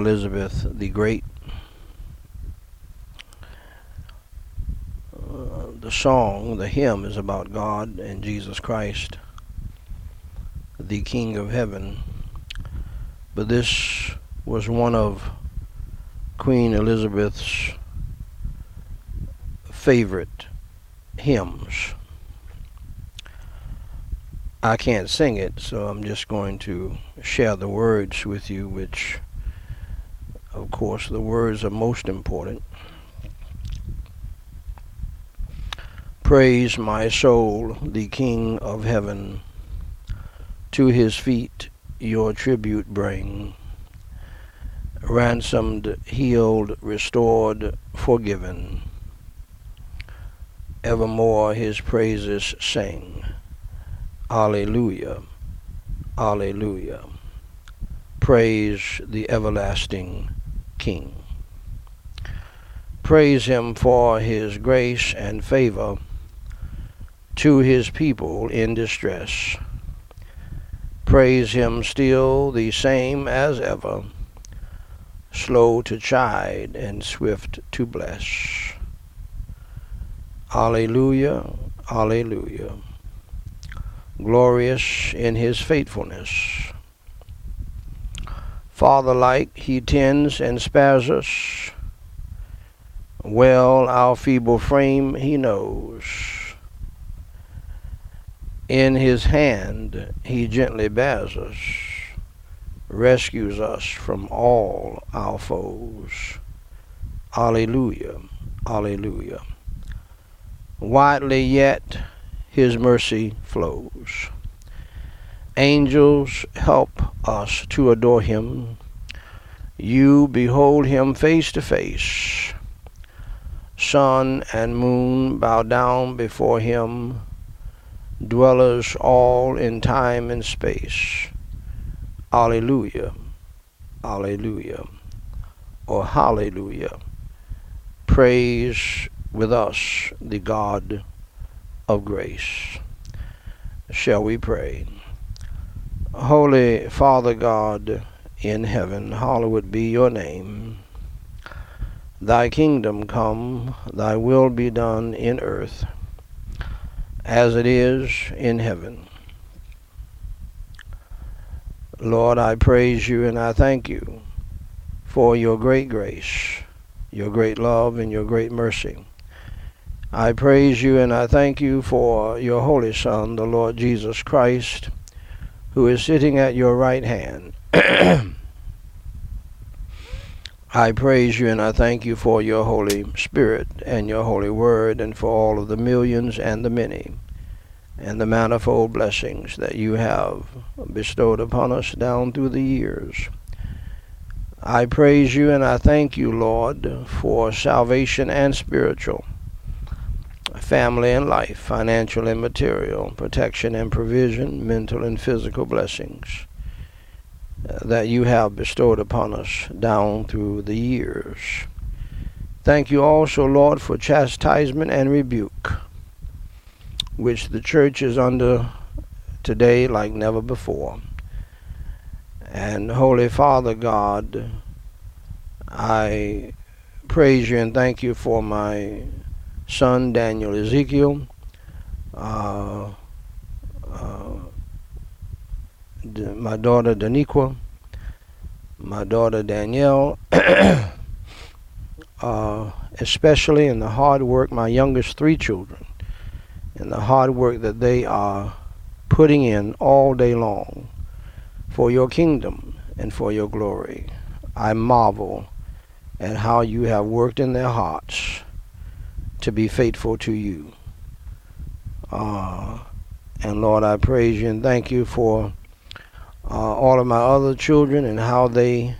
Elizabeth the Great. Uh, the song, the hymn, is about God and Jesus Christ, the King of Heaven. But this was one of Queen Elizabeth's favorite hymns. I can't sing it, so I'm just going to share the words with you, which, of course, the words are most important. Praise my soul, the King of heaven. To his feet your tribute bring. Ransomed, healed, restored, forgiven. Evermore his praises sing Alleluia. Alleluia. Praise the everlasting King. Praise him for his grace and favor to his people in distress. Praise him still the same as ever, slow to chide and swift to bless. Alleluia, Alleluia glorious in his faithfulness. Father like, he tends and spares us. Well, our feeble frame he knows. In his hand he gently bears us, rescues us from all our foes. Alleluia, Alleluia. Widely yet his mercy flows. Angels help us to adore him. You behold him face to face. Sun and moon bow down before him, dwellers all in time and space. Alleluia, Alleluia, or Hallelujah. Praise with us the God of grace. Shall we pray? Holy Father God in heaven, hallowed be your name. Thy kingdom come, thy will be done in earth as it is in heaven. Lord, I praise you and I thank you for your great grace, your great love, and your great mercy. I praise you and I thank you for your Holy Son, the Lord Jesus Christ, who is sitting at your right hand. I praise you and I thank you for your Holy Spirit and your Holy Word and for all of the millions and the many and the manifold blessings that you have bestowed upon us down through the years. I praise you and I thank you, Lord, for salvation and spiritual family and life, financial and material, protection and provision, mental and physical blessings uh, that you have bestowed upon us down through the years. Thank you also, Lord, for chastisement and rebuke, which the church is under today like never before. And Holy Father God, I praise you and thank you for my son Daniel Ezekiel, uh, uh, my daughter Daniqua, my daughter Danielle, uh, especially in the hard work, my youngest three children, in the hard work that they are putting in all day long for your kingdom and for your glory. I marvel at how you have worked in their hearts to be faithful to you. Uh, and Lord, I praise you and thank you for uh, all of my other children and how they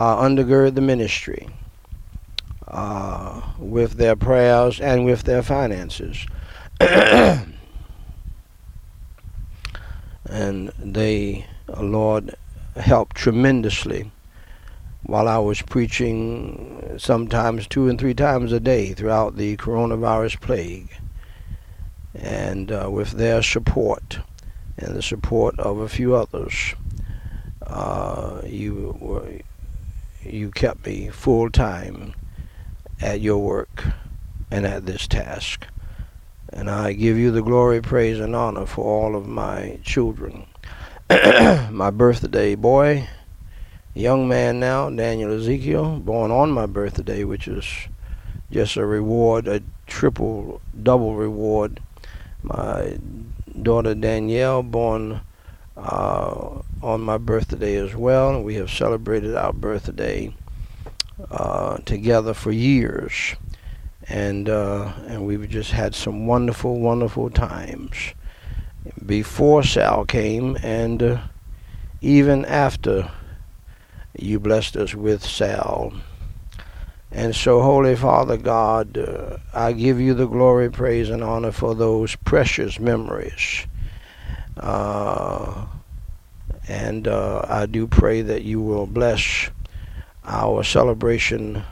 uh, undergird the ministry uh, with their prayers and with their finances. and they, Lord, help tremendously while I was preaching sometimes two and three times a day throughout the coronavirus plague. and uh, with their support and the support of a few others, uh, you were, you kept me full time at your work and at this task. And I give you the glory, praise, and honor for all of my children. my birthday boy, young man now, Daniel Ezekiel, born on my birthday, which is just a reward, a triple, double reward. My daughter Danielle, born uh, on my birthday as well. We have celebrated our birthday uh, together for years, and uh, and we've just had some wonderful, wonderful times before Sal came, and uh, even after you blessed us with Sal. And so, Holy Father God, uh, I give you the glory, praise, and honor for those precious memories. Uh, and uh, I do pray that you will bless our celebration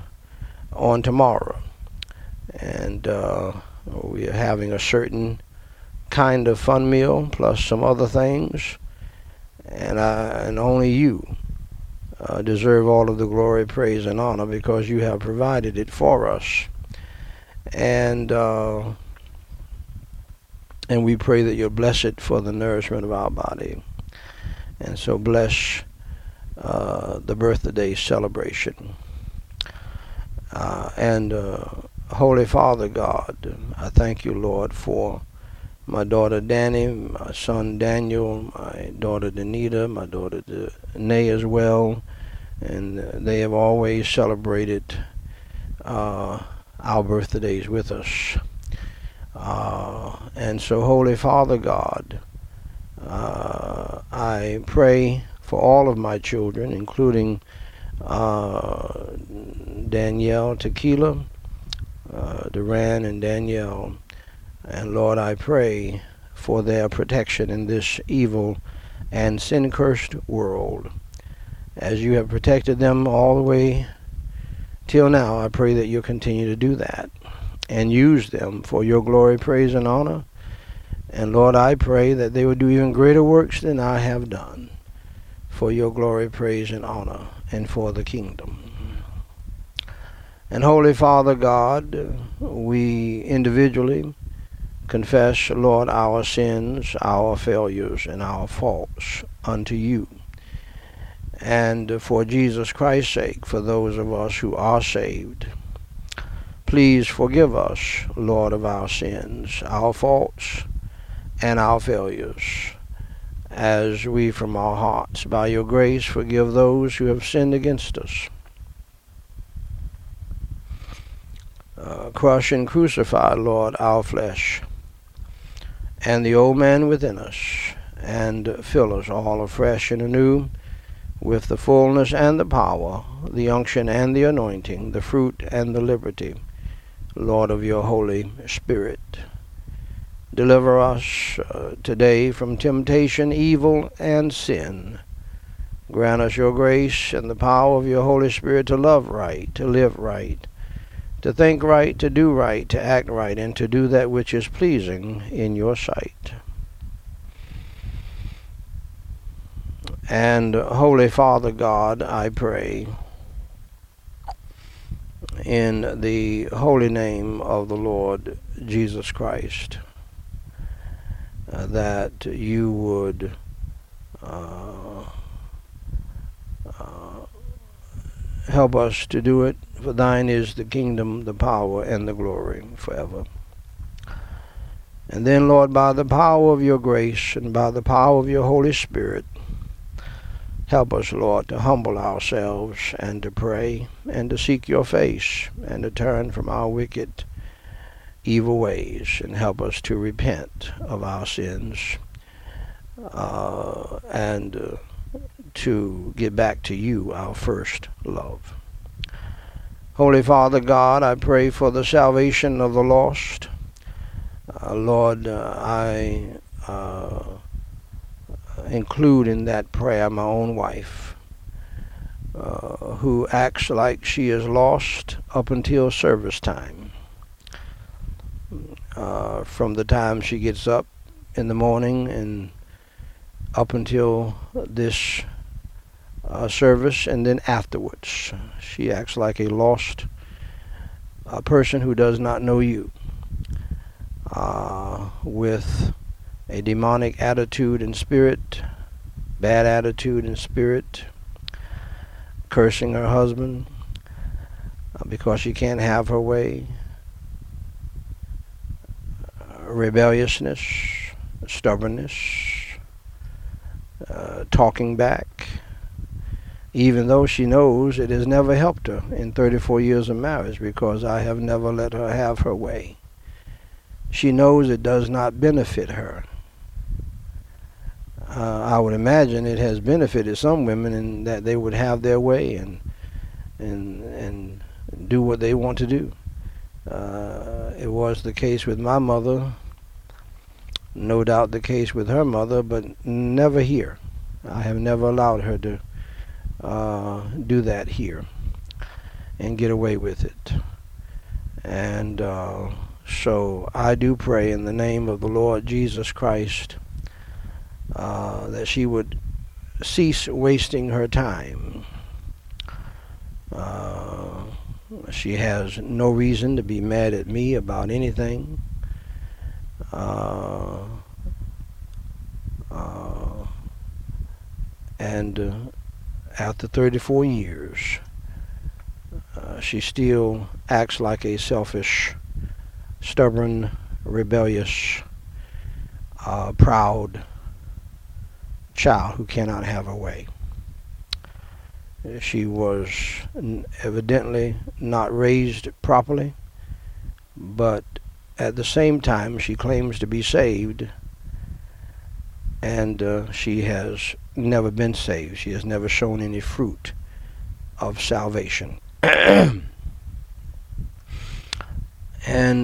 on tomorrow. And uh, we are having a certain kind of fun meal plus some other things. And, I, and only you uh, deserve all of the glory, praise, and honor because you have provided it for us. And uh, and we pray that you'll bless it for the nourishment of our body. And so bless uh, the birthday celebration. Uh, and uh, Holy Father God, I thank you, Lord, for my daughter Danny, my son Daniel, my daughter Danita, my daughter Nay as well, and they have always celebrated uh, our birthdays with us. Uh, and so, Holy Father God, uh, I pray for all of my children, including uh, Danielle Tequila, uh, Duran, and Danielle. And Lord, I pray for their protection in this evil and sin cursed world. As you have protected them all the way till now, I pray that you'll continue to do that and use them for your glory, praise, and honor. And Lord, I pray that they will do even greater works than I have done for your glory, praise, and honor, and for the kingdom. And Holy Father God, we individually confess, Lord, our sins, our failures, and our faults unto you. And for Jesus Christ's sake, for those of us who are saved, Please forgive us, Lord, of our sins, our faults, and our failures, as we from our hearts, by your grace, forgive those who have sinned against us. Uh, crush and crucify, Lord, our flesh and the old man within us, and fill us all afresh and anew with the fullness and the power, the unction and the anointing, the fruit and the liberty Lord of your Holy Spirit. Deliver us uh, today from temptation, evil, and sin. Grant us your grace and the power of your Holy Spirit to love right, to live right, to think right, to do right, to act right, and to do that which is pleasing in your sight. And Holy Father God, I pray in the holy name of the Lord Jesus Christ uh, that you would uh, uh, help us to do it. For thine is the kingdom, the power, and the glory forever. And then, Lord, by the power of your grace and by the power of your Holy Spirit, Help us, Lord, to humble ourselves and to pray and to seek your face and to turn from our wicked, evil ways and help us to repent of our sins uh, and uh, to get back to you, our first love. Holy Father God, I pray for the salvation of the lost. Uh, Lord, uh, I uh, include in that prayer my own wife, uh, who acts like she is lost up until service time. uh, from the time she gets up in the morning and up until this uh, service and then afterwards. She acts like a lost uh, person who does not know you uh, with a demonic attitude and spirit, bad attitude and spirit, cursing her husband uh, because she can't have her way, uh, rebelliousness, stubbornness, uh, talking back, even though she knows it has never helped her in 34 years of marriage because I have never let her have her way. She knows it does not benefit her. Uh, I would imagine it has benefited some women in that they would have their way and and and do what they want to do. Uh, it was the case with my mother, no doubt the case with her mother, but never here. I have never allowed her to uh, do that here and get away with it. And uh, so I do pray in the name of the Lord Jesus Christ uh, that she would cease wasting her time. Uh, she has no reason to be mad at me about anything. Uh, uh and uh, after 34 years, uh, she still acts like a selfish, stubborn, rebellious, uh, proud child who cannot have her way. She was evidently not raised properly, but at the same time she claims to be saved and uh, she has never been saved. She has never shown any fruit of salvation. and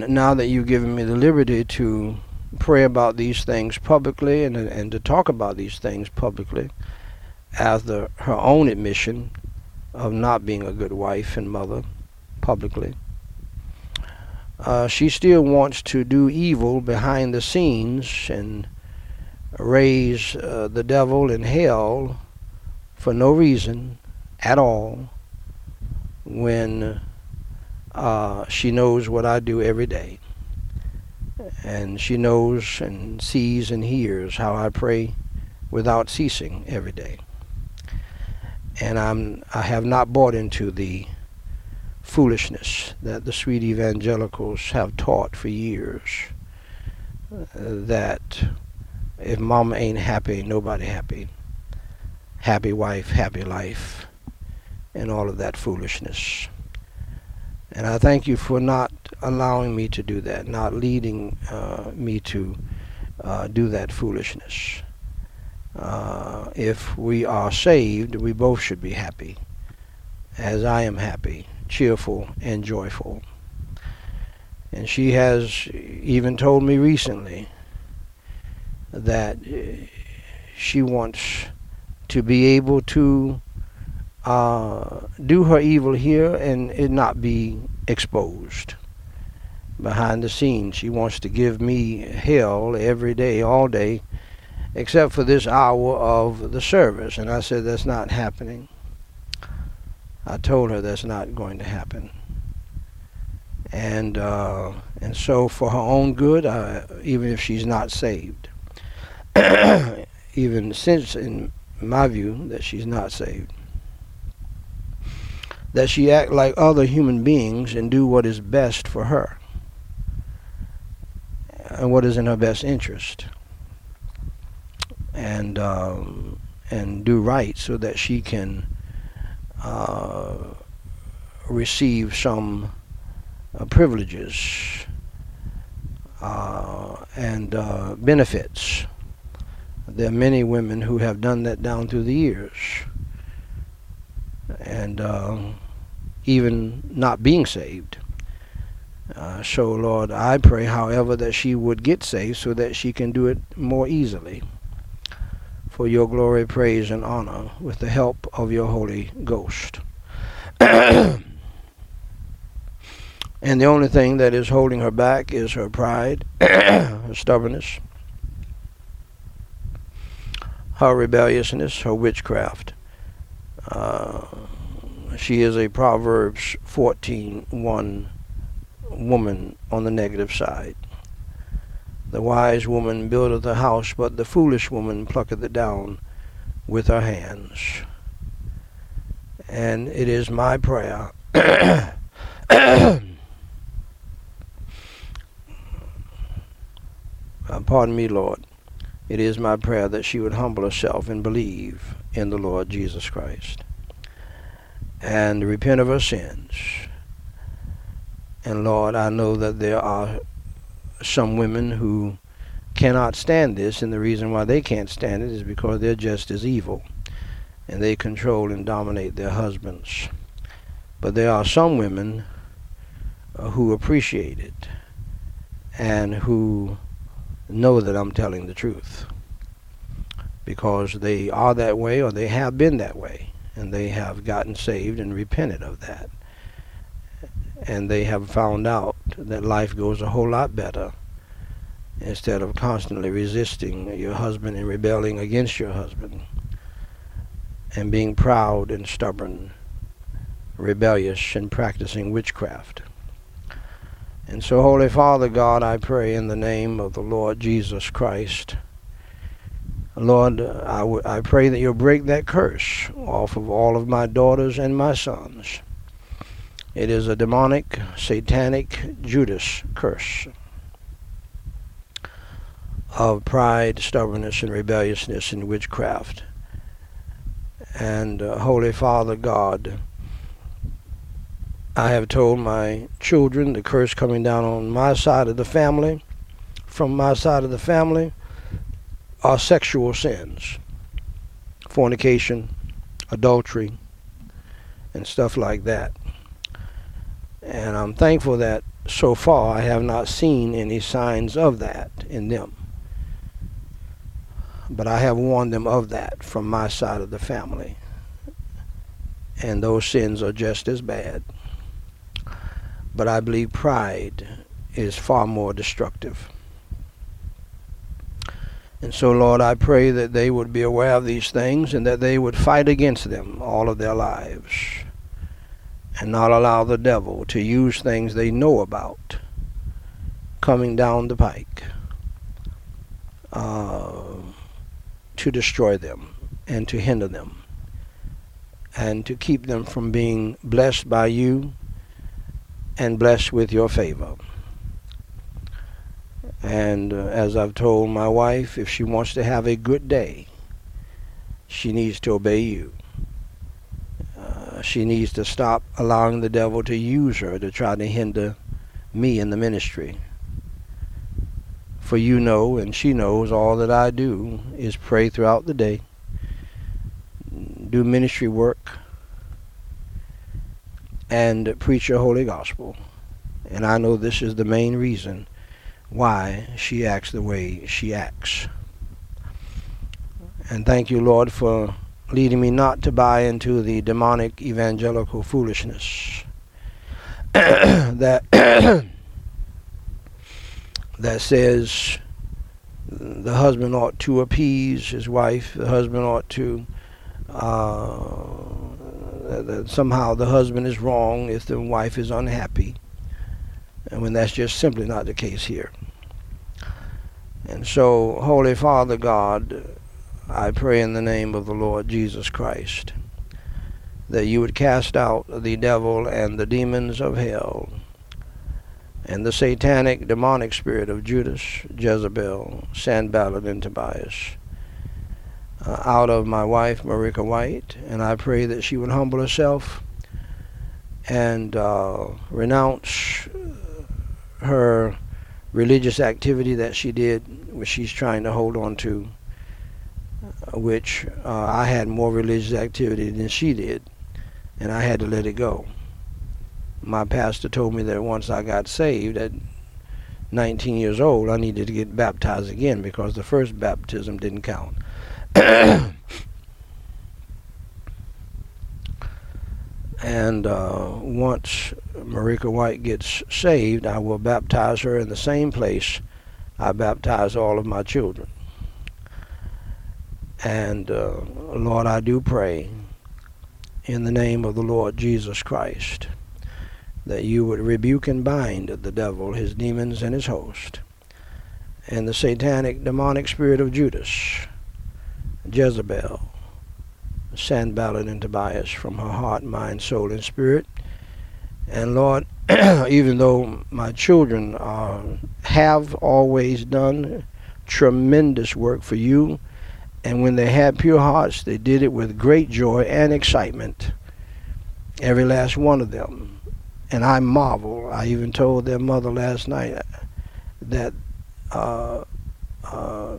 now that you've given me the liberty to pray about these things publicly and, and to talk about these things publicly the, her own admission of not being a good wife and mother publicly, uh, she still wants to do evil behind the scenes and raise uh, the devil in hell for no reason at all when uh, she knows what I do every day. And she knows and sees and hears how I pray without ceasing every day. And I'm, I have not bought into the foolishness that the sweet evangelicals have taught for years uh, that if mama ain't happy, nobody happy. Happy wife, happy life, and all of that foolishness. And I thank you for not allowing me to do that, not leading uh, me to uh, do that foolishness. Uh, if we are saved, we both should be happy, as I am happy, cheerful, and joyful. And she has even told me recently that uh, she wants to be able to uh, do her evil here and it not be exposed behind the scenes. She wants to give me hell every day, all day, except for this hour of the service. And I said, that's not happening. I told her that's not going to happen. And uh, and so for her own good, uh, even if she's not saved, even since, in my view, that she's not saved. That she act like other human beings and do what is best for her. And what is in her best interest, and um, and do right so that she can uh, receive some uh, privileges uh, and uh, benefits there are many women who have done that down through the years. And uh, even not being saved. Uh, so, Lord, I pray, however, that she would get saved so that she can do it more easily. For your glory, praise, and honor with the help of your Holy Ghost. And the only thing that is holding her back is her pride, her stubbornness, her rebelliousness, her witchcraft. Uh, she is a Proverbs 14:1 woman on the negative side. The wise woman buildeth a house, but the foolish woman plucketh it down with her hands. And it is my prayer. Uh, pardon me, Lord. It is my prayer that she would humble herself and believe in the Lord Jesus Christ and repent of her sins. And Lord, I know that there are some women who cannot stand this, and the reason why they can't stand it is because they're just as evil and they control and dominate their husbands. But there are some women who appreciate it and who know that I'm telling the truth because they are that way or they have been that way and they have gotten saved and repented of that. And they have found out that life goes a whole lot better instead of constantly resisting your husband and rebelling against your husband and being proud and stubborn, rebellious, and practicing witchcraft. And so, Holy Father God, I pray in the name of the Lord Jesus Christ Lord, I, w- I pray that you'll break that curse off of all of my daughters and my sons. It is a demonic, satanic Judas curse of pride, stubbornness, and rebelliousness and witchcraft. And uh, Holy Father God, I have told my children the curse coming down on my side of the family, from my side of the family, are sexual sins fornication, adultery, and stuff like that. And I'm thankful that so far I have not seen any signs of that in them. But I have warned them of that from my side of the family. And those sins are just as bad. But I believe pride is far more destructive. And so, Lord, I pray that they would be aware of these things and that they would fight against them all of their lives and not allow the devil to use things they know about coming down the pike uh, to destroy them and to hinder them and to keep them from being blessed by you and blessed with your favor. And uh, as I've told my wife, if she wants to have a good day, she needs to obey you. Uh, she needs to stop allowing the devil to use her to try to hinder me in the ministry. For you know, and she knows, all that I do is pray throughout the day, do ministry work, and preach your holy gospel. And I know this is the main reason why she acts the way she acts. And thank you, Lord, for leading me not to buy into the demonic evangelical foolishness that that says the husband ought to appease his wife, the husband ought to uh, that somehow the husband is wrong if the wife is unhappy and when that's just simply not the case here. And so, Holy Father God, I pray in the name of the Lord Jesus Christ that you would cast out the devil and the demons of hell and the satanic demonic spirit of Judas, Jezebel, Sanballat, and Tobias uh, out of my wife, Marika White, and I pray that she would humble herself and uh, renounce her religious activity that she did, which she's trying to hold on to, uh, which uh, I had more religious activity than she did, and I had to let it go. My pastor told me that once I got saved at 19 years old, I needed to get baptized again because the first baptism didn't count. And uh, once Marika White gets saved, I will baptize her in the same place I baptize all of my children. And uh, Lord, I do pray in the name of the Lord Jesus Christ that you would rebuke and bind the devil, his demons, and his host, and the satanic demonic spirit of Judas, Jezebel, Sanballat and Tobias from her heart, mind, soul, and spirit. And Lord, even though my children have always done tremendous work for you, and when they had pure hearts, they did it with great joy and excitement. Every last one of them. And I marvel. I even told their mother last night that uh, uh,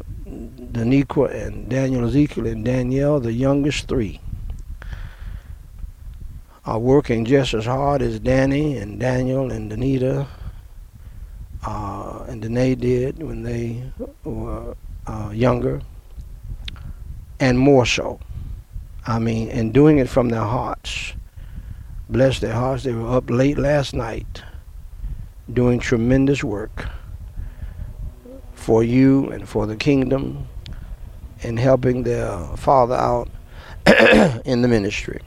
Daniqua and Daniel Ezekiel and Danielle, the youngest three, are working just as hard as Danny and Daniel and Danita uh, and Danae did when they were uh, younger, and more so. I mean, and doing it from their hearts. Bless their hearts. They were up late last night doing tremendous work for you and for the kingdom and helping their father out in the ministry.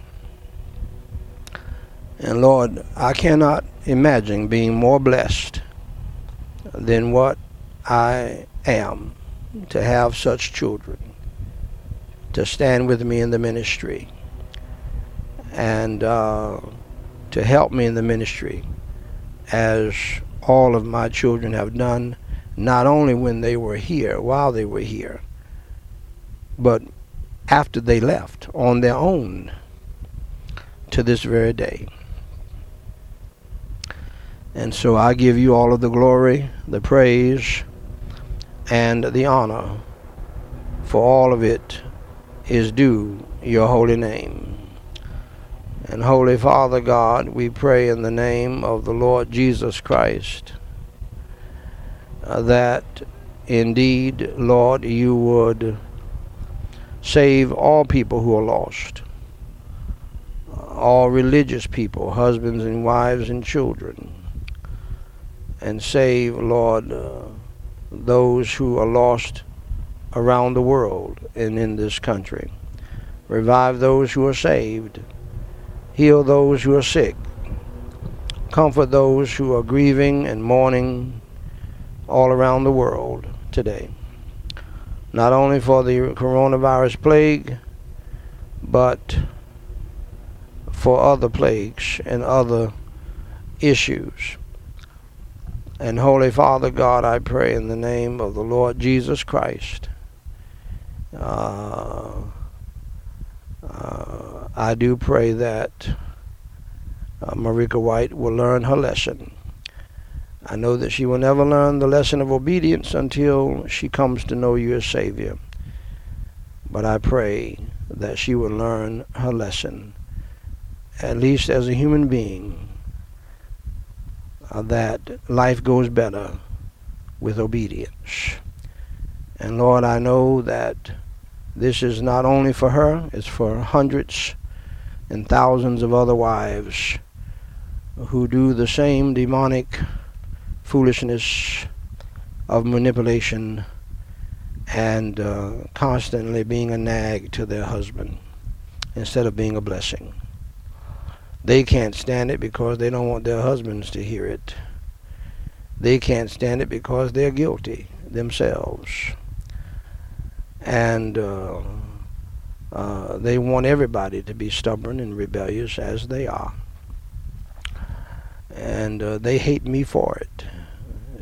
And Lord, I cannot imagine being more blessed than what I am to have such children to stand with me in the ministry and uh, to help me in the ministry as all of my children have done, not only when they were here, while they were here, but after they left on their own to this very day. And so I give you all of the glory, the praise, and the honor, for all of it is due your holy name. And Holy Father God, we pray in the name of the Lord Jesus Christ uh, that indeed, Lord, you would save all people who are lost, all religious people, husbands and wives and children and save, Lord, uh, those who are lost around the world and in this country. Revive those who are saved. Heal those who are sick. Comfort those who are grieving and mourning all around the world today. Not only for the coronavirus plague, but for other plagues and other issues. And Holy Father God, I pray in the name of the Lord Jesus Christ. Uh, uh, I do pray that uh, Marika White will learn her lesson. I know that she will never learn the lesson of obedience until she comes to know you as Savior. But I pray that she will learn her lesson, at least as a human being, uh, that life goes better with obedience. And Lord, I know that this is not only for her, it's for hundreds and thousands of other wives who do the same demonic foolishness of manipulation and uh, constantly being a nag to their husband instead of being a blessing. They can't stand it because they don't want their husbands to hear it. They can't stand it because they're guilty themselves. And uh, uh, they want everybody to be stubborn and rebellious as they are. And uh, they hate me for it.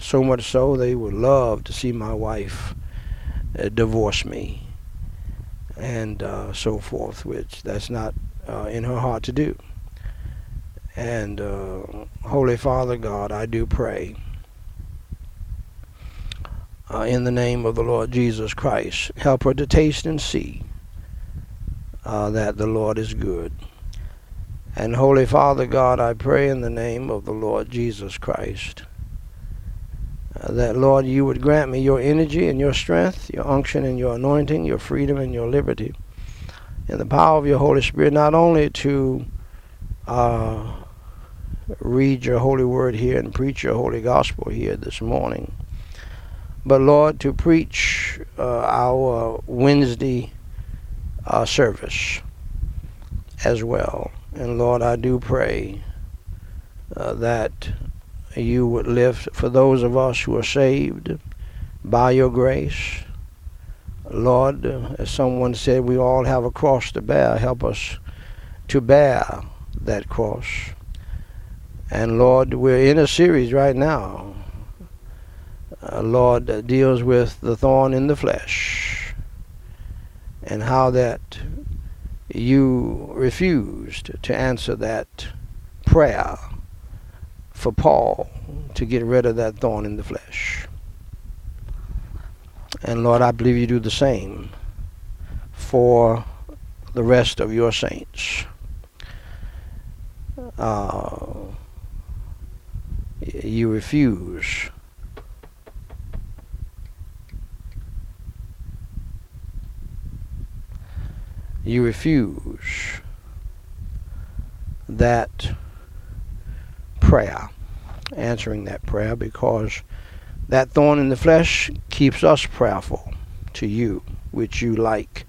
So much so, they would love to see my wife uh, divorce me and uh, so forth, which that's not uh, in her heart to do. And uh, Holy Father God, I do pray uh, in the name of the Lord Jesus Christ, help her to taste and see that the Lord is good. And Holy Father God, I pray in the name of the Lord Jesus Christ that, Lord, you would grant me your energy and your strength, your unction and your anointing, your freedom and your liberty, and the power of your Holy Spirit, not only to uh, read your holy word here and preach your holy gospel here this morning. But Lord, to preach uh, our Wednesday uh, service as well. And Lord, I do pray uh, that you would lift for those of us who are saved by your grace. Lord, as someone said, we all have a cross to bear. Help us to bear that cross. And Lord, we're in a series right now, uh, Lord, that deals with the thorn in the flesh and how that you refused to answer that prayer for Paul to get rid of that thorn in the flesh. And Lord, I believe you do the same for the rest of your saints. Uh, you refuse you refuse that prayer, answering that prayer, because that thorn in the flesh keeps us prayerful to you, which you like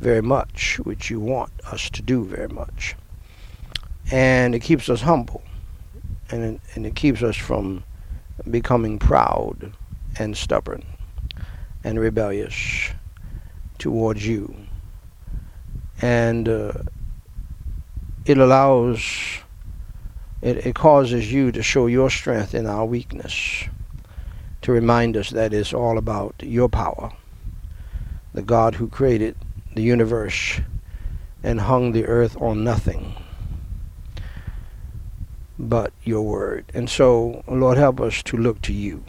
very much, which you want us to do very much. And it keeps us humble, and it, and it keeps us from becoming proud and stubborn and rebellious towards you and uh, it allows it, it causes you to show your strength in our weakness to remind us that it's all about your power the god who created the universe and hung the earth on nothing but your word and so lord help us to look to you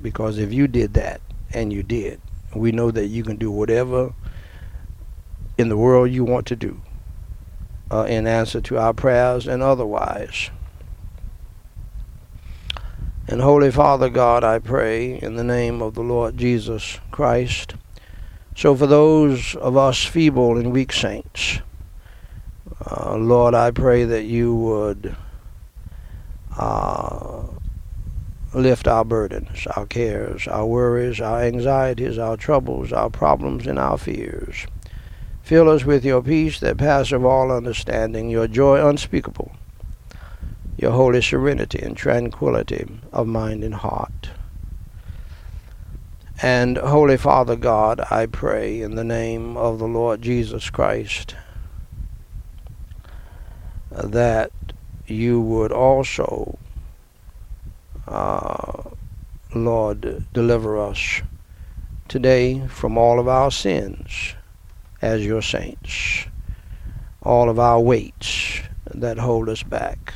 because if you did that and you did we know that you can do whatever in the world you want to do uh, in answer to our prayers and otherwise. And Holy Father God, I pray in the name of the Lord Jesus Christ. So for those of us feeble and weak saints, uh, Lord, I pray that you would uh, lift our burdens, our cares, our worries, our anxieties, our troubles, our problems, and our fears. Fill us with your peace that passeth all understanding, your joy unspeakable, your holy serenity and tranquility of mind and heart. And Holy Father God, I pray in the name of the Lord Jesus Christ that you would also, uh, Lord, deliver us today from all of our sins as your saints. All of our weights that hold us back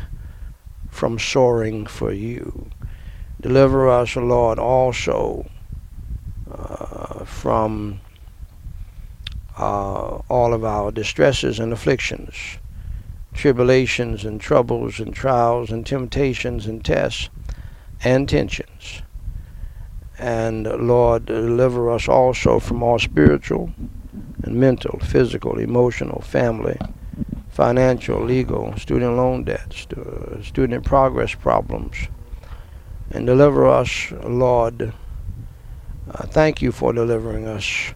from soaring for you. Deliver us, Lord, also uh, from uh, all of our distresses and afflictions, tribulations and troubles and trials and temptations and tests and tensions. And Lord, deliver us also from all spiritual and mental, physical, emotional, family, financial, legal, student loan debts, uh, student progress problems. And deliver us, Lord. Uh, thank you for delivering us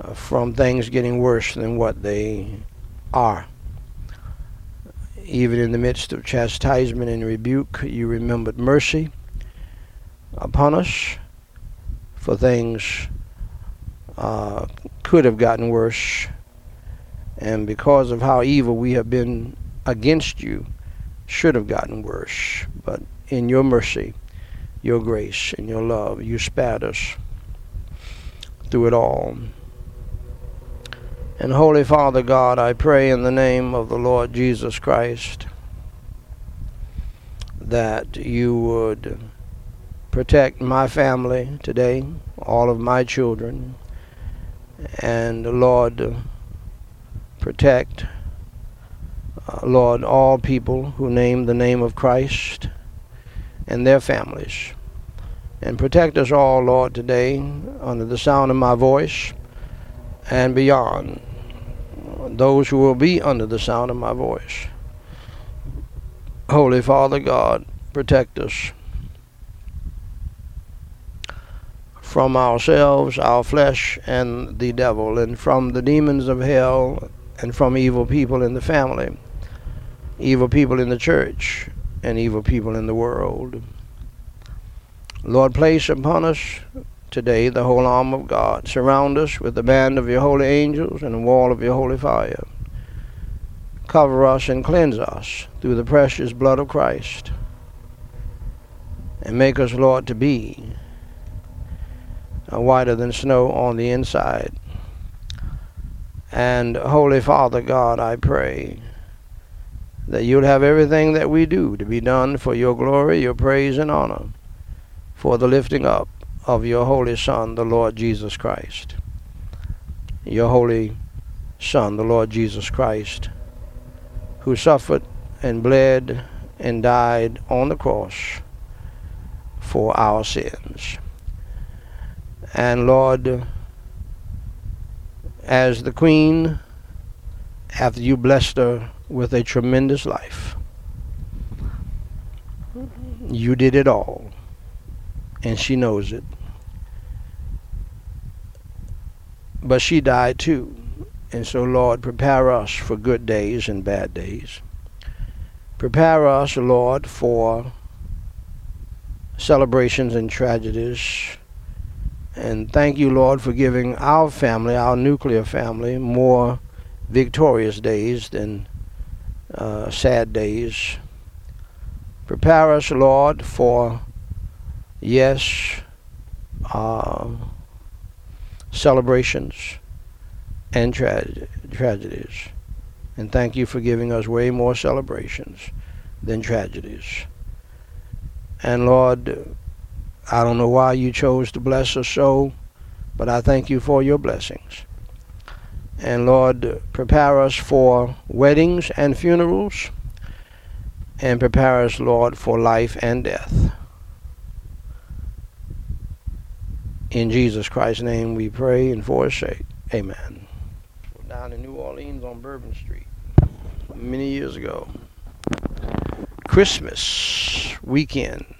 uh, from things getting worse than what they are. Even in the midst of chastisement and rebuke, you remembered mercy upon us for things uh, could have gotten worse. And because of how evil we have been against you, should have gotten worse. But in your mercy, your grace, and your love, you spared us through it all. And Holy Father God, I pray in the name of the Lord Jesus Christ that you would protect my family today, all of my children, and Lord, protect, uh, Lord, all people who name the name of Christ and their families. And protect us all, Lord, today under the sound of my voice and beyond. Those who will be under the sound of my voice. Holy Father God, protect us from ourselves, our flesh, and the devil, and from the demons of hell, and from evil people in the family, evil people in the church, and evil people in the world. Lord, place upon us today the whole arm of God. Surround us with the band of your holy angels and the wall of your holy fire. Cover us and cleanse us through the precious blood of Christ. And make us, Lord, to be whiter than snow on the inside. And Holy Father God, I pray that you'll have everything that we do to be done for your glory, your praise, and honor, for the lifting up of your Holy Son, the Lord Jesus Christ. Your Holy Son, the Lord Jesus Christ, who suffered and bled and died on the cross for our sins. And Lord, as the Queen, after you blessed her with a tremendous life, you did it all, and she knows it. But she died too. And so, Lord, prepare us for good days and bad days. Prepare us, Lord, for celebrations and tragedies. And thank you, Lord, for giving our family, our nuclear family, more victorious days than uh, sad days. Prepare us, Lord, for, yes, uh, celebrations and tra- tragedies. And thank you for giving us way more celebrations than tragedies. And Lord, I don't know why you chose to bless us so, but I thank you for your blessings. And Lord, prepare us for weddings and funerals, and prepare us, Lord, for life and death. In Jesus Christ's name we pray and for his sake. Amen. Down in New Orleans on Bourbon Street many years ago. Christmas weekend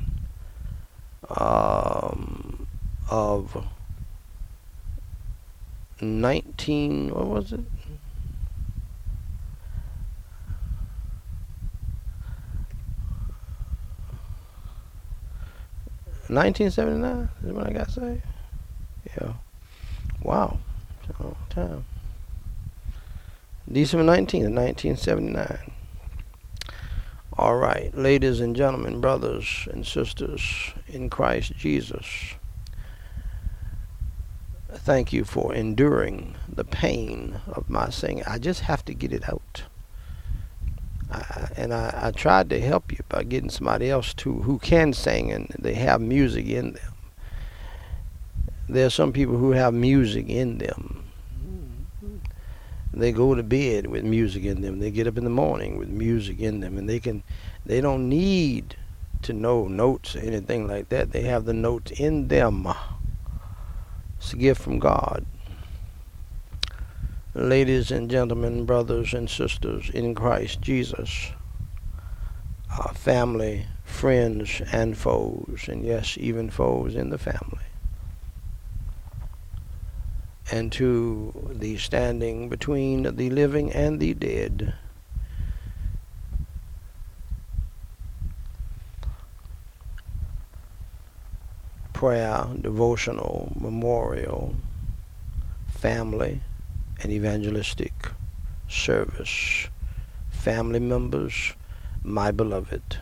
um, of 19, what was it? Nineteen seventy nine is what I got say. Yeah. Wow. It's a long time. December 19th, 1979. All right, ladies and gentlemen, brothers and sisters in Christ Jesus, thank you for enduring the pain of my singing. I just have to get it out. I, and I, I tried to help you by getting somebody else to who can sing and they have music in them there are some people who have music in them. They go to bed with music in them. They get up in the morning with music in them, and they can. They don't need to know notes or anything like that. They have the notes in them. It's a gift from God. Ladies and gentlemen, brothers and sisters in Christ Jesus, our family, friends, and foes, and yes, even foes in the family and to the standing between the living and the dead. Prayer, devotional, memorial, family, and evangelistic service. Family members, my beloved.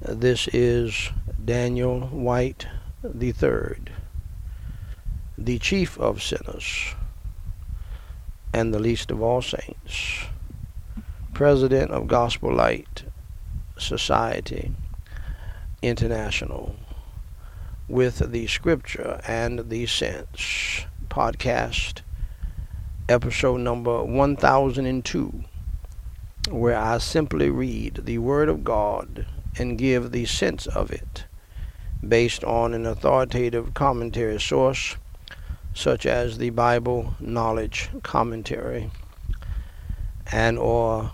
This is Daniel White the Third the chief of sinners and the least of all saints, president of Gospel Light Society International, with the Scripture and the Sense podcast, episode number 1002, where I simply read the Word of God and give the sense of it based on an authoritative commentary source such as the Bible Knowledge Commentary and or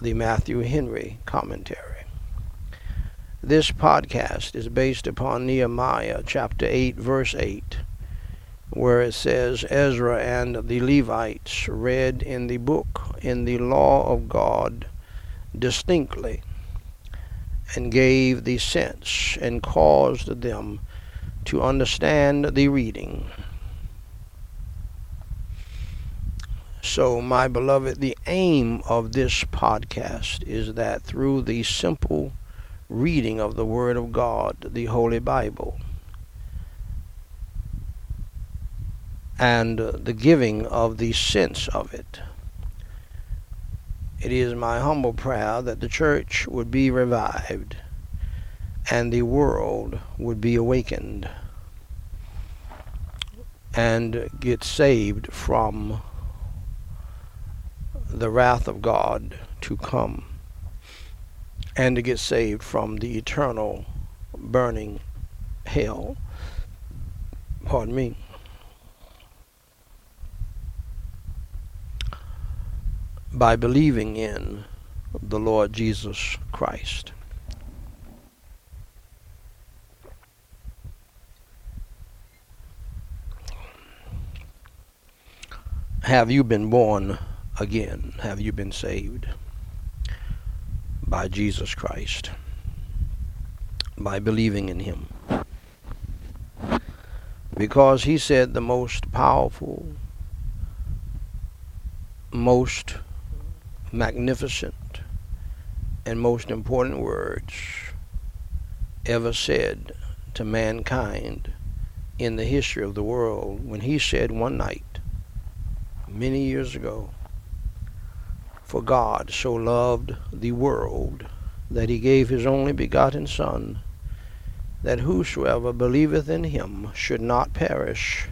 the Matthew Henry commentary. This podcast is based upon Nehemiah chapter 8, verse 8, where it says Ezra and the Levites read in the book, in the law of God, distinctly, and gave the sense and caused them to understand the reading. So, my beloved, the aim of this podcast is that through the simple reading of the Word of God, the Holy Bible, and the giving of the sense of it, it is my humble prayer that the church would be revived and the world would be awakened and get saved from the wrath of God to come and to get saved from the eternal burning hell. Pardon me. By believing in the Lord Jesus Christ. Have you been born again? Have you been saved by Jesus Christ? By believing in Him? Because He said the most powerful, most magnificent, and most important words ever said to mankind in the history of the world when He said one night, many years ago, for God so loved the world that he gave his only begotten Son, that whosoever believeth in him should not perish,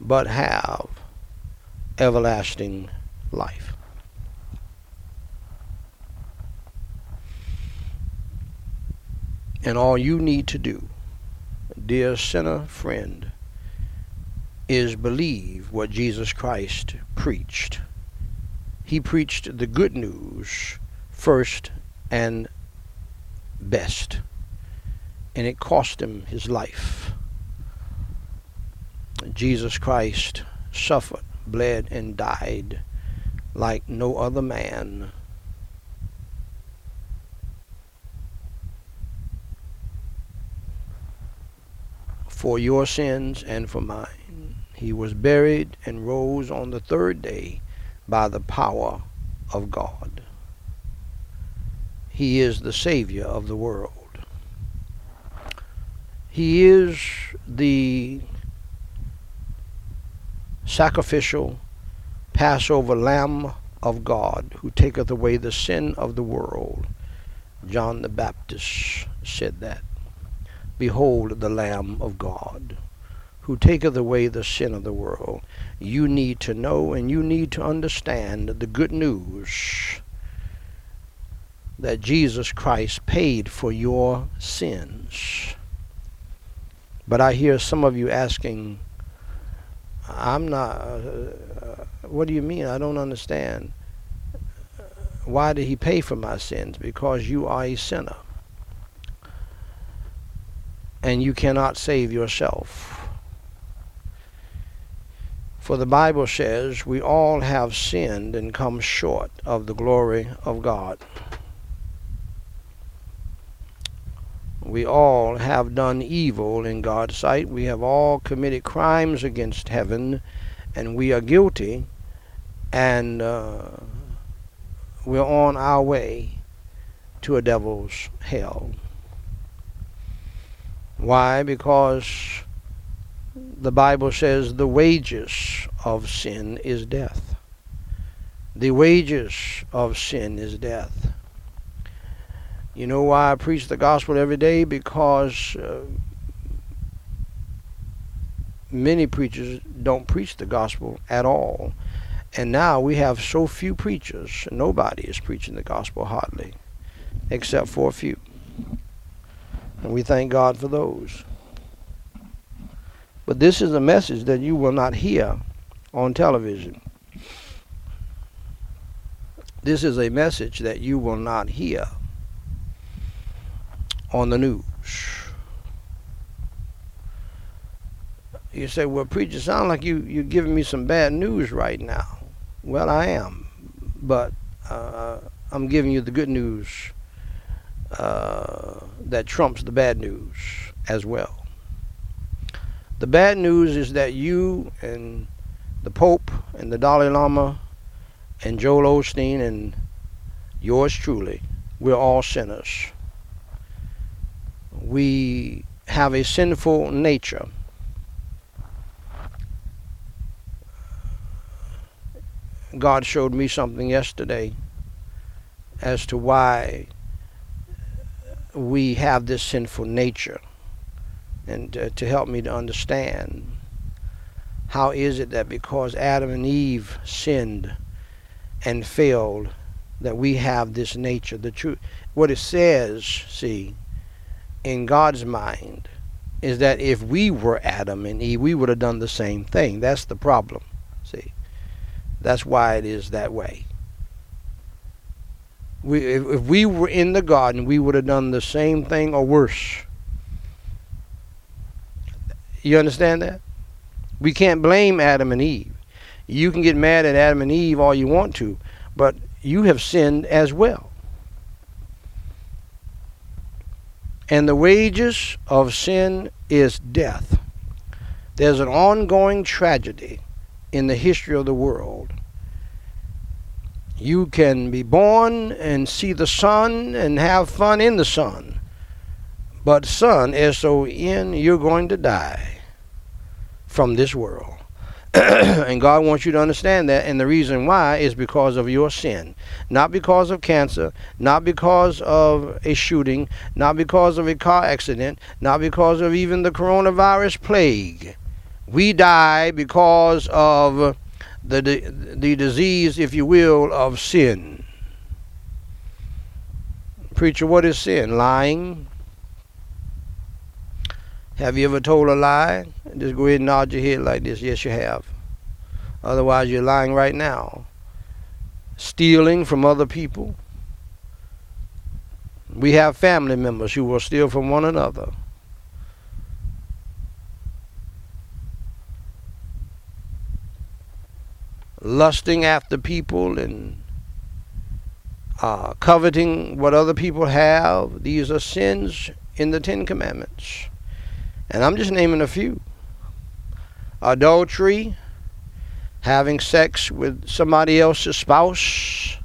but have everlasting life. And all you need to do, dear sinner friend, is believe what Jesus Christ preached he preached the good news first and best. And it cost him his life. Jesus Christ suffered, bled, and died like no other man. For your sins and for mine. He was buried and rose on the third day by the power of God. He is the Savior of the world. He is the sacrificial Passover Lamb of God who taketh away the sin of the world. John the Baptist said that. Behold the Lamb of God who taketh away the sin of the world you need to know and you need to understand the good news that Jesus Christ paid for your sins. But I hear some of you asking, I'm not, uh, what do you mean? I don't understand. Why did he pay for my sins? Because you are a sinner. And you cannot save yourself. For the Bible says we all have sinned and come short of the glory of God. We all have done evil in God's sight. We have all committed crimes against heaven, and we are guilty, and uh, we're on our way to a devil's hell. Why? Because the Bible says the wages of sin is death. The wages of sin is death. You know why I preach the gospel every day? Because uh, many preachers don't preach the gospel at all. And now we have so few preachers, nobody is preaching the gospel hardly, except for a few. And we thank God for those. But this is a message that you will not hear on television. This is a message that you will not hear on the news. You say, well, preacher, sound like you, you're giving me some bad news right now. Well, I am. But uh, I'm giving you the good news uh, that trumps the bad news as well. The bad news is that you and the Pope and the Dalai Lama and Joel Osteen and yours truly, we're all sinners. We have a sinful nature. God showed me something yesterday as to why we have this sinful nature and uh, to help me to understand how is it that because Adam and Eve sinned and failed that we have this nature the truth what it says see in God's mind is that if we were Adam and Eve we would have done the same thing that's the problem see that's why it is that way. We, if, if we were in the garden, we would have done the same thing or worse. You understand that? We can't blame Adam and Eve. You can get mad at Adam and Eve all you want to, but you have sinned as well. And the wages of sin is death. There's an ongoing tragedy in the history of the world. You can be born and see the sun and have fun in the sun. But son, S-O-N, you're going to die from this world. and God wants you to understand that. And the reason why is because of your sin. Not because of cancer, not because of a shooting, not because of a car accident, not because of even the coronavirus plague. We die because of the, the disease, if you will, of sin. Preacher, what is sin? Lying. Have you ever told a lie? Just go ahead and nod your head like this. Yes, you have. Otherwise, you're lying right now. Stealing from other people. We have family members who will steal from one another. lusting after people and uh, coveting what other people have. These are sins in the Ten Commandments. And I'm just naming a few. Adultery, having sex with somebody else's spouse.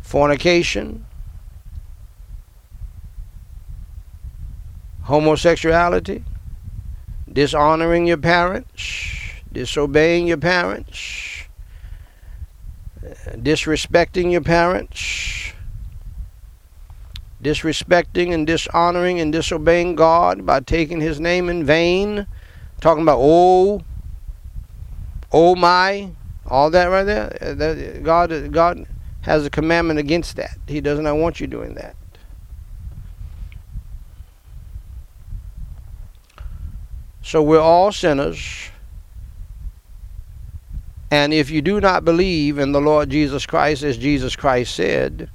Fornication, homosexuality, dishonoring your parents, disobeying your parents, disrespecting your parents, disrespecting and dishonoring and disobeying God by taking his name in vain, talking about oh, oh my, all that right there. God, God has a commandment against that. He does not want you doing that. So we're all sinners. And if you do not believe in the Lord Jesus Christ, as Jesus Christ said,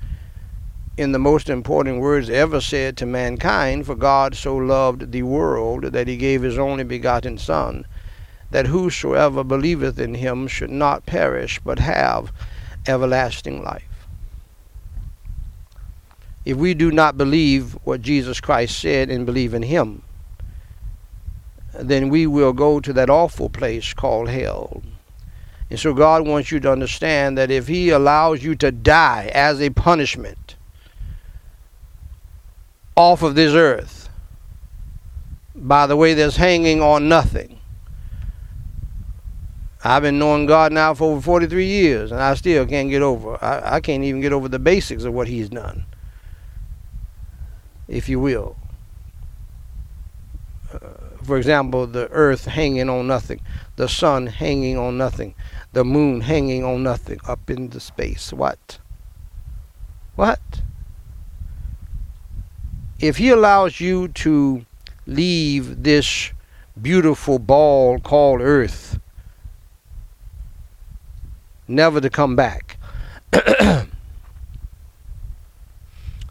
in the most important words ever said to mankind, for God so loved the world that he gave his only begotten Son, that whosoever believeth in him should not perish, but have everlasting life. If we do not believe what Jesus Christ said and believe in him, then we will go to that awful place called hell. And so God wants you to understand that if He allows you to die as a punishment off of this earth, by the way, there's hanging on nothing. I've been knowing God now for over 43 years, and I still can't get over. I, I can't even get over the basics of what He's done, if you will uh, for example, the earth hanging on nothing, the sun hanging on nothing, the moon hanging on nothing up in the space. What? What? If he allows you to leave this beautiful ball called earth, never to come back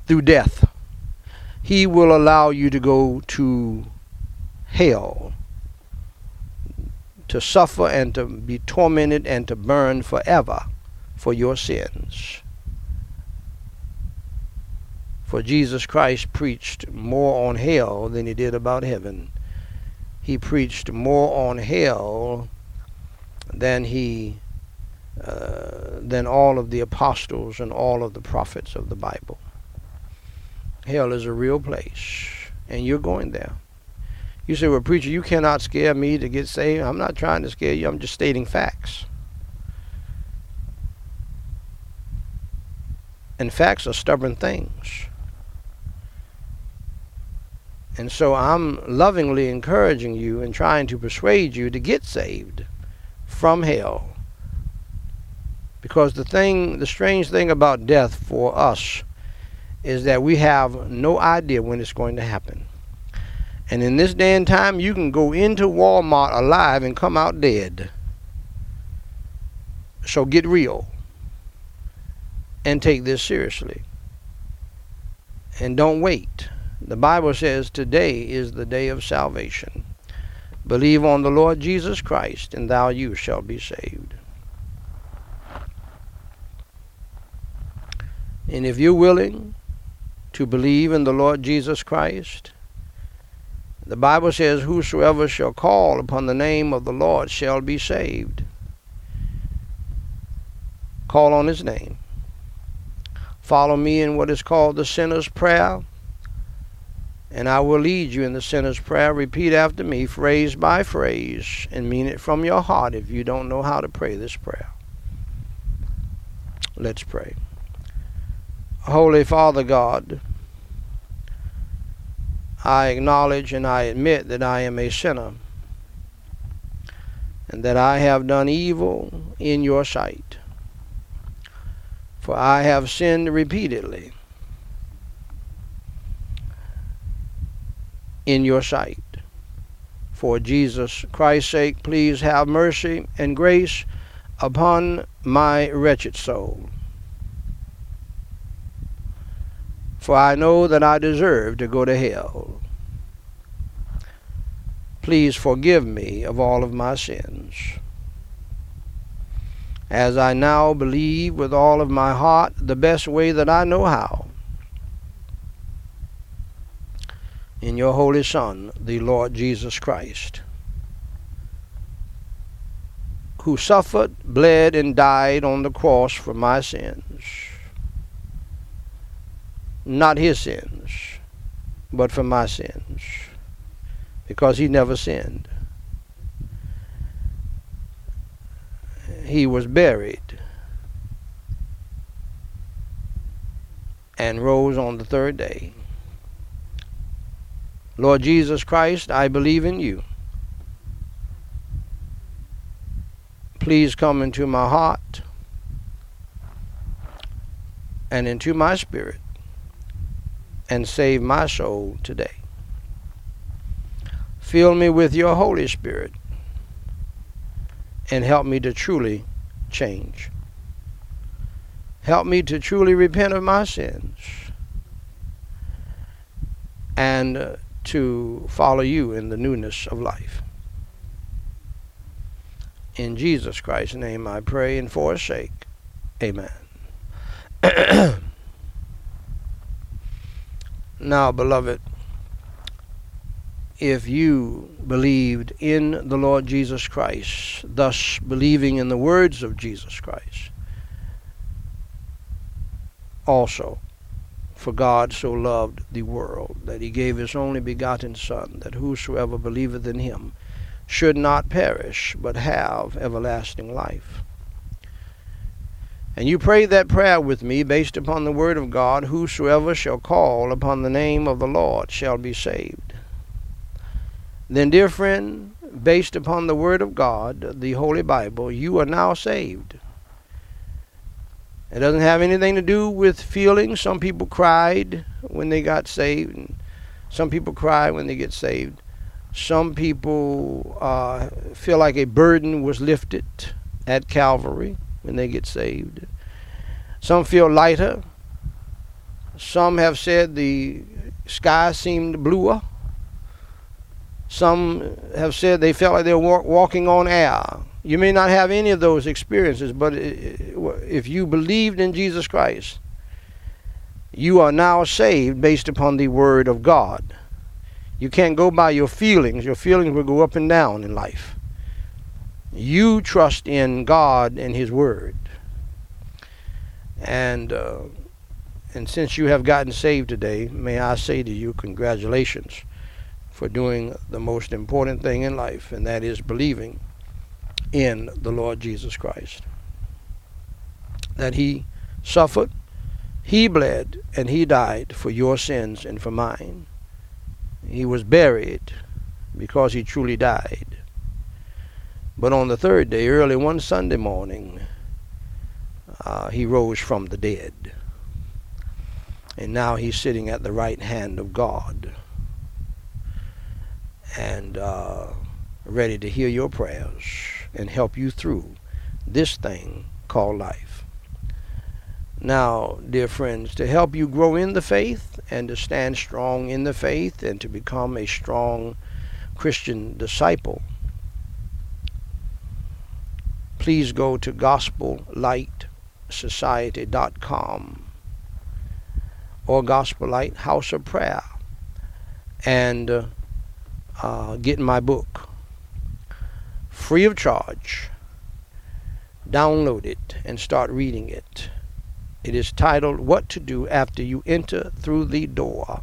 through death. He will allow you to go to hell, to suffer and to be tormented and to burn forever for your sins. For Jesus Christ preached more on hell than he did about heaven. He preached more on hell than he uh, than all of the apostles and all of the prophets of the Bible. Hell is a real place, and you're going there. You say, well, preacher, you cannot scare me to get saved. I'm not trying to scare you. I'm just stating facts. And facts are stubborn things. And so I'm lovingly encouraging you and trying to persuade you to get saved from hell. Because the thing, the strange thing about death for us is that we have no idea when it's going to happen. And in this day and time, you can go into Walmart alive and come out dead. So get real and take this seriously. And don't wait. The Bible says today is the day of salvation. Believe on the Lord Jesus Christ, and thou you shall be saved. And if you're willing to believe in the Lord Jesus Christ, the Bible says, Whosoever shall call upon the name of the Lord shall be saved. Call on his name. Follow me in what is called the sinner's prayer and I will lead you in the sinner's prayer. Repeat after me, phrase by phrase, and mean it from your heart if you don't know how to pray this prayer. Let's pray. Holy Father God, I acknowledge and I admit that I am a sinner and that I have done evil in your sight. For I have sinned repeatedly in your sight. For Jesus Christ's sake, please have mercy and grace upon my wretched soul. For I know that I deserve to go to hell. Please forgive me of all of my sins. As I now believe with all of my heart the best way that I know how in your Holy Son, the Lord Jesus Christ, who suffered, bled, and died on the cross for my sins. Not his sins, but for my sins, because he never sinned. He was buried and rose on the third day. Lord Jesus Christ, I believe in you. Please come into my heart and into my spirit and save my soul today. Fill me with your Holy Spirit and help me to truly change. Help me to truly repent of my sins and uh, to follow you in the newness of life. In Jesus Christ's name I pray and forsake. Amen. now, beloved, if you believed in the Lord Jesus Christ, thus believing in the words of Jesus Christ, also for God so loved the world that he gave his only begotten Son, that whosoever believeth in him should not perish, but have everlasting life. And you pray that prayer with me based upon the word of God Whosoever shall call upon the name of the Lord shall be saved. Then, dear friend, based upon the word of God, the Holy Bible, you are now saved. It doesn't have anything to do with feelings. Some people cried when they got saved, and some people cry when they get saved. Some people uh, feel like a burden was lifted at Calvary when they get saved. Some feel lighter. Some have said the sky seemed bluer. Some have said they felt like they were walking on air. You may not have any of those experiences, but if you believed in Jesus Christ, you are now saved based upon the Word of God. You can't go by your feelings. Your feelings will go up and down in life. You trust in God and His Word. And uh, and since you have gotten saved today, may I say to you, congratulations for doing the most important thing in life, and that is believing in the Lord Jesus Christ. That He suffered, He bled, and He died for your sins and for mine. He was buried because he truly died. But on the third day, early one Sunday morning, uh, he rose from the dead. And now he's sitting at the right hand of God and uh, ready to hear your prayers and help you through this thing called life. Now, dear friends, to help you grow in the faith and to stand strong in the faith and to become a strong Christian disciple, please go to gospellightsociety.com or Gospel Light House of Prayer and uh, uh, get my book free of charge. Download it and start reading it. It is titled What to Do After You Enter Through the Door.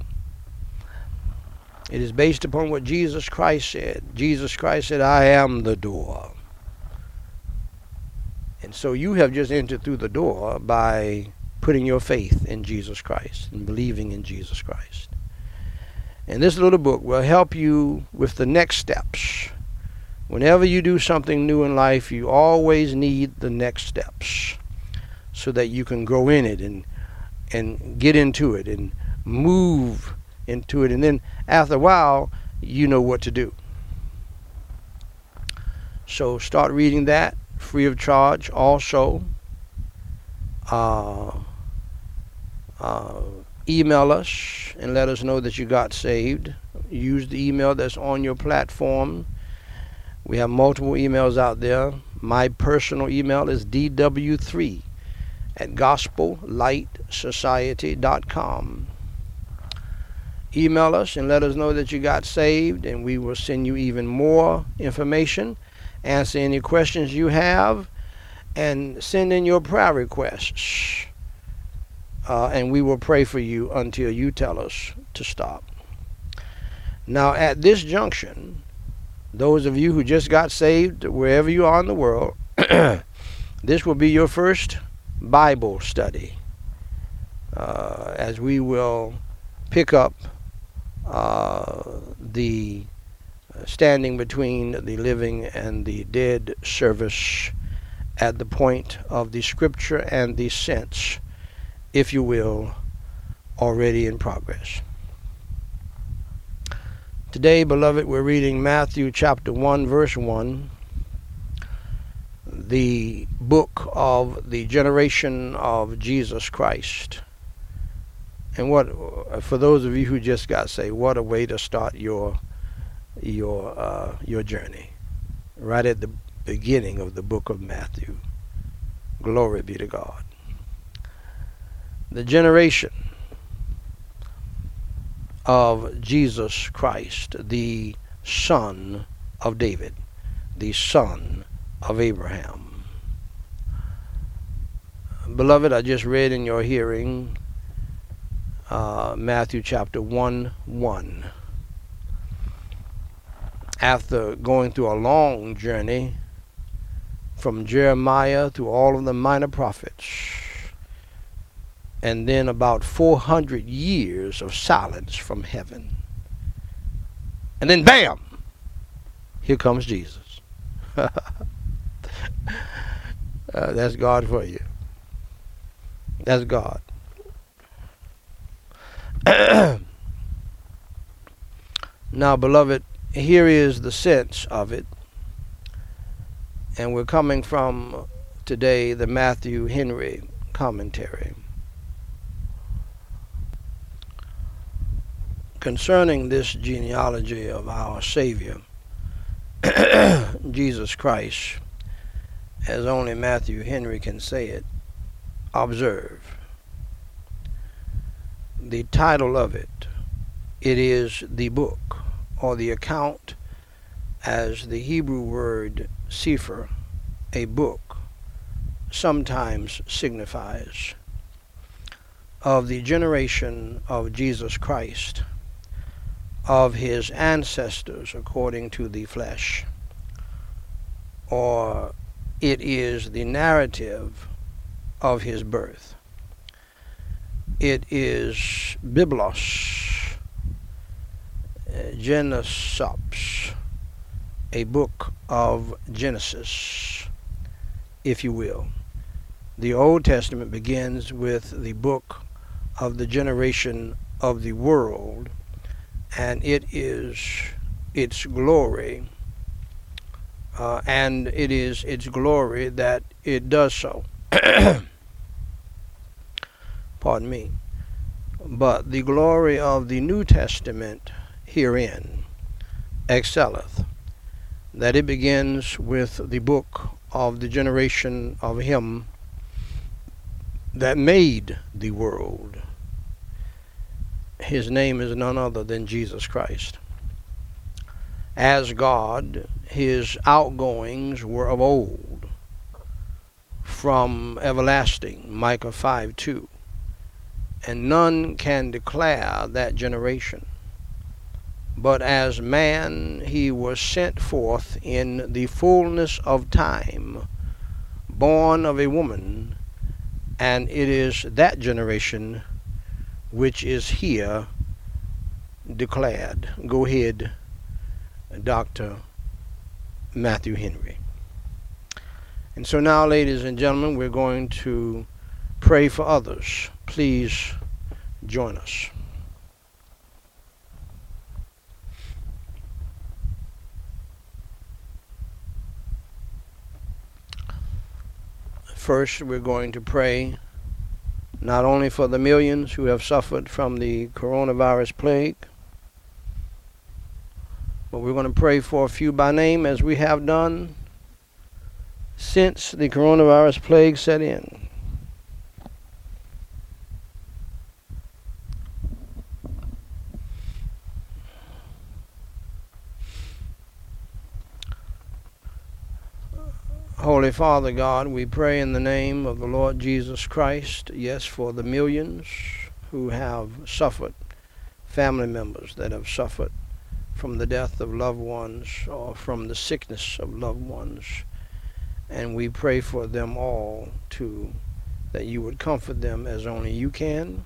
It is based upon what Jesus Christ said. Jesus Christ said, I am the door. And so you have just entered through the door by putting your faith in Jesus Christ and believing in Jesus Christ. And this little book will help you with the next steps. Whenever you do something new in life, you always need the next steps so that you can grow in it and and get into it and move into it and then after a while you know what to do so start reading that free of charge also. Uh, uh, email us and let us know that you got saved. Use the email that's on your platform. We have multiple emails out there. My personal email is dw3 at gospellightsociety.com. Email us and let us know that you got saved, and we will send you even more information, answer any questions you have, and send in your prayer requests. Uh, and we will pray for you until you tell us to stop. Now, at this junction, those of you who just got saved, wherever you are in the world, this will be your first Bible study uh, as we will pick up uh, the standing between the living and the dead service at the point of the scripture and the sense, if you will, already in progress. Today, beloved, we're reading Matthew chapter 1, verse 1 the book of the generation of Jesus Christ. And what for those of you who just got saved, what a way to start your your uh, your journey, right at the beginning of the book of Matthew. Glory be to God. The generation of Jesus Christ, the son of David, the son of Abraham. Beloved, I just read in your hearing uh, Matthew chapter 1 1. After going through a long journey from Jeremiah to all of the minor prophets, and then about 400 years of silence from heaven. And then, bam, here comes Jesus. Uh, that's God for you. That's God. now, beloved, here is the sense of it. And we're coming from today the Matthew Henry commentary. Concerning this genealogy of our Savior, Jesus Christ, as only Matthew Henry can say it, observe. The title of it, it is the book or the account as the Hebrew word sefer, a book, sometimes signifies of the generation of Jesus Christ, of his ancestors according to the flesh, or it is the narrative of his birth. It is Biblos, Geneseos, a book of Genesis, if you will. The Old Testament begins with the book of the generation of the world, and it is its glory uh, and it is its glory that it does so. Pardon me. But the glory of the New Testament herein excelleth, that it begins with the book of the generation of him that made the world. His name is none other than Jesus Christ. As God, his outgoings were of old, from everlasting, Micah 5 2. And none can declare that generation. But as man, he was sent forth in the fullness of time, born of a woman, and it is that generation which is here declared. Go ahead, Dr. Matthew Henry. And so now, ladies and gentlemen, we're going to pray for others. Please join us. First, we're going to pray not only for the millions who have suffered from the coronavirus plague, but we're going to pray for a few by name as we have done since the coronavirus plague set in. Holy Father God, we pray in the name of the Lord Jesus Christ, yes, for the millions who have suffered, family members that have suffered from the death of loved ones or from the sickness of loved ones. And we pray for them all too, that you would comfort them as only you can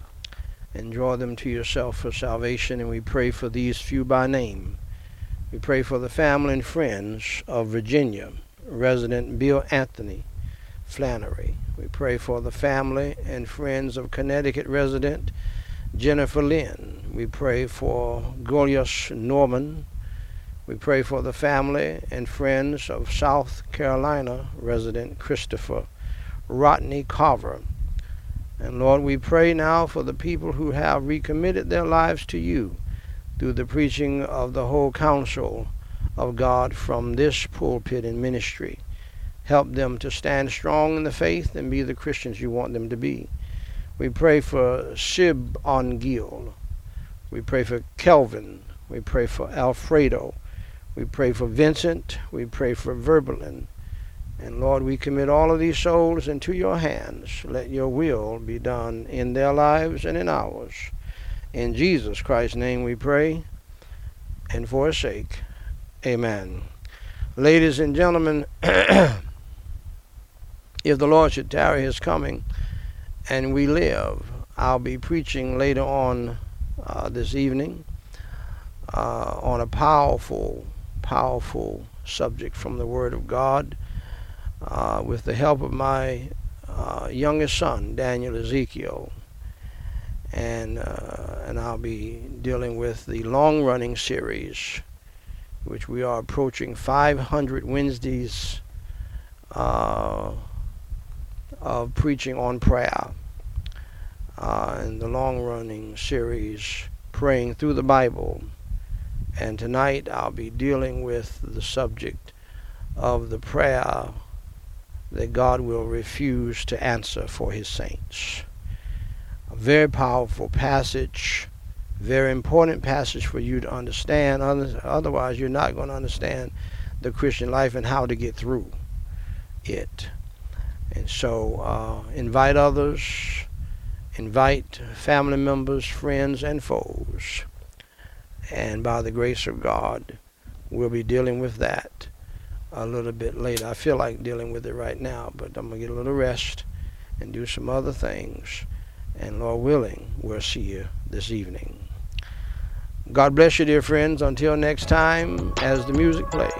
and draw them to yourself for salvation. And we pray for these few by name. We pray for the family and friends of Virginia, resident Bill Anthony Flannery. We pray for the family and friends of Connecticut resident Jennifer Lynn. We pray for Goliath Norman. We pray for the family and friends of South Carolina resident Christopher Rodney Carver. And Lord, we pray now for the people who have recommitted their lives to you through the preaching of the whole counsel of God from this pulpit and ministry. Help them to stand strong in the faith and be the Christians you want them to be. We pray for Sib Ongil. We pray for Kelvin. We pray for Alfredo. We pray for Vincent. We pray for Verbalin. And Lord, we commit all of these souls into your hands. Let your will be done in their lives and in ours. In Jesus Christ's name we pray, and for his sake, amen. Ladies and gentlemen, if the Lord should tarry his coming, and we live. I'll be preaching later on uh, this evening uh, on a powerful, powerful subject from the Word of God uh, with the help of my uh, youngest son, Daniel Ezekiel. And, uh, and I'll be dealing with the long running series which we are approaching 500 Wednesdays uh, of preaching on prayer uh, in the long running series, Praying Through the Bible. And tonight I'll be dealing with the subject of the prayer that God will refuse to answer for his saints. A very powerful passage, very important passage for you to understand. Otherwise, you're not going to understand the Christian life and how to get through it. And so, uh, invite others, invite family members, friends, and foes. And by the grace of God, we'll be dealing with that a little bit later. I feel like dealing with it right now, but I'm going to get a little rest and do some other things. And Lord willing, we'll see you this evening. God bless you, dear friends. Until next time, as the music plays.